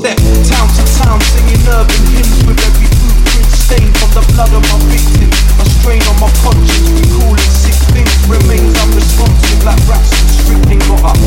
step, town to town, singing urban hymns with every footprint stained from the blood of my victims. A strain on my conscience, recalling sick things remains unresponsive like rats and string got up.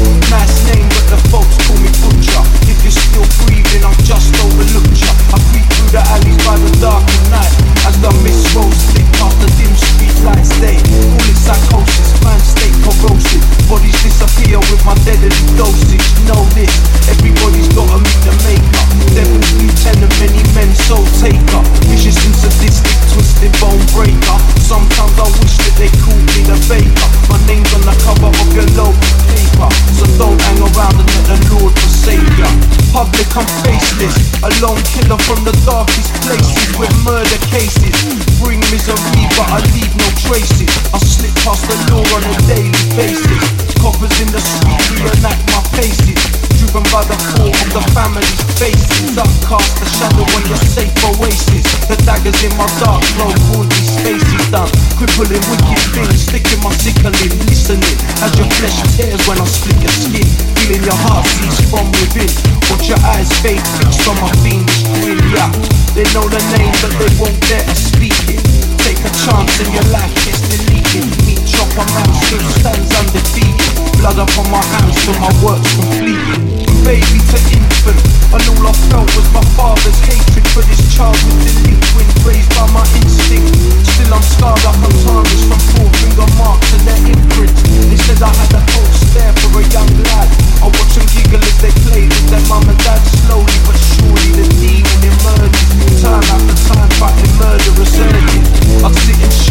Lone killer from the darkest places with murder cases. Bring misery, but I leave no traces. I slip past the law on a daily basis. Coppers in the street reenact my faces. Driven by the thought of the family's faces. I cast a shadow on your safe oasis. The daggers in my dark clothes, haunt these spaces done. Crippling wicked things, sticking my sickling, listening as your flesh tears when I split your skin. Feeling your heart cease from within. Watch your eyes fade fixed on my fiendish grin, yeah. They know the name, but they won't dare to speak it. Take a chance and your life gets deleted. Meat chopper man still stands undefeated. Blood upon my hands till my work's completed.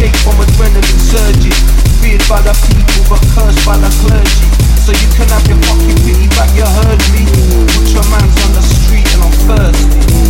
Shake from adrenaline surges. Feared by the people but cursed by the clergy. So you can have your fucking pity back, you heard me. Put your man's on the street and I'm thirsty.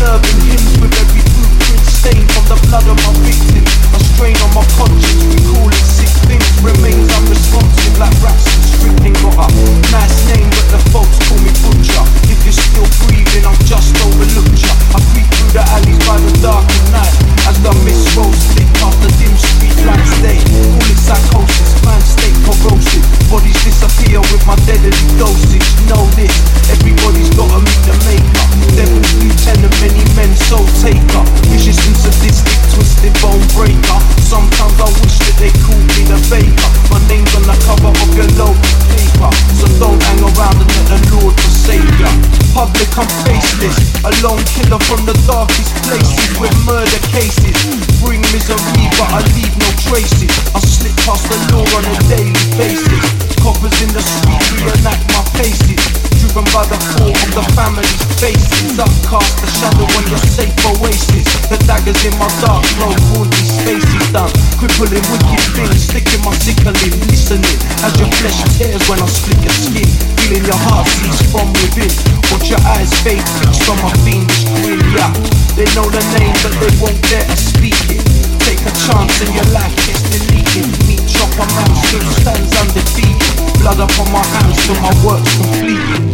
Singing hymns with every blueprint stained from the blood of my victim. A strain on my conscience, Public, I'm faceless. A lone killer from the darkest places with murder cases. Bring misery, but I leave no traces. I slip past the law on a daily basis. Coppers in the street reenact my faces. Driven by the thought of the family's faces. I cast a shadow on your safe oasis. The daggers in my dark clothes haunt these spaces done. Crippling wicked things, sticking my sickling, listening as your flesh tears when I split your skin. Feeling your heart cease from within. Watch your eyes fade fixed on my fiendish grin, yeah. They know the name, but they won't dare to speak it. Take a chance and your life gets deleted. Meat chopper man still stands undefeated. Blood up on my hands till my work's completed.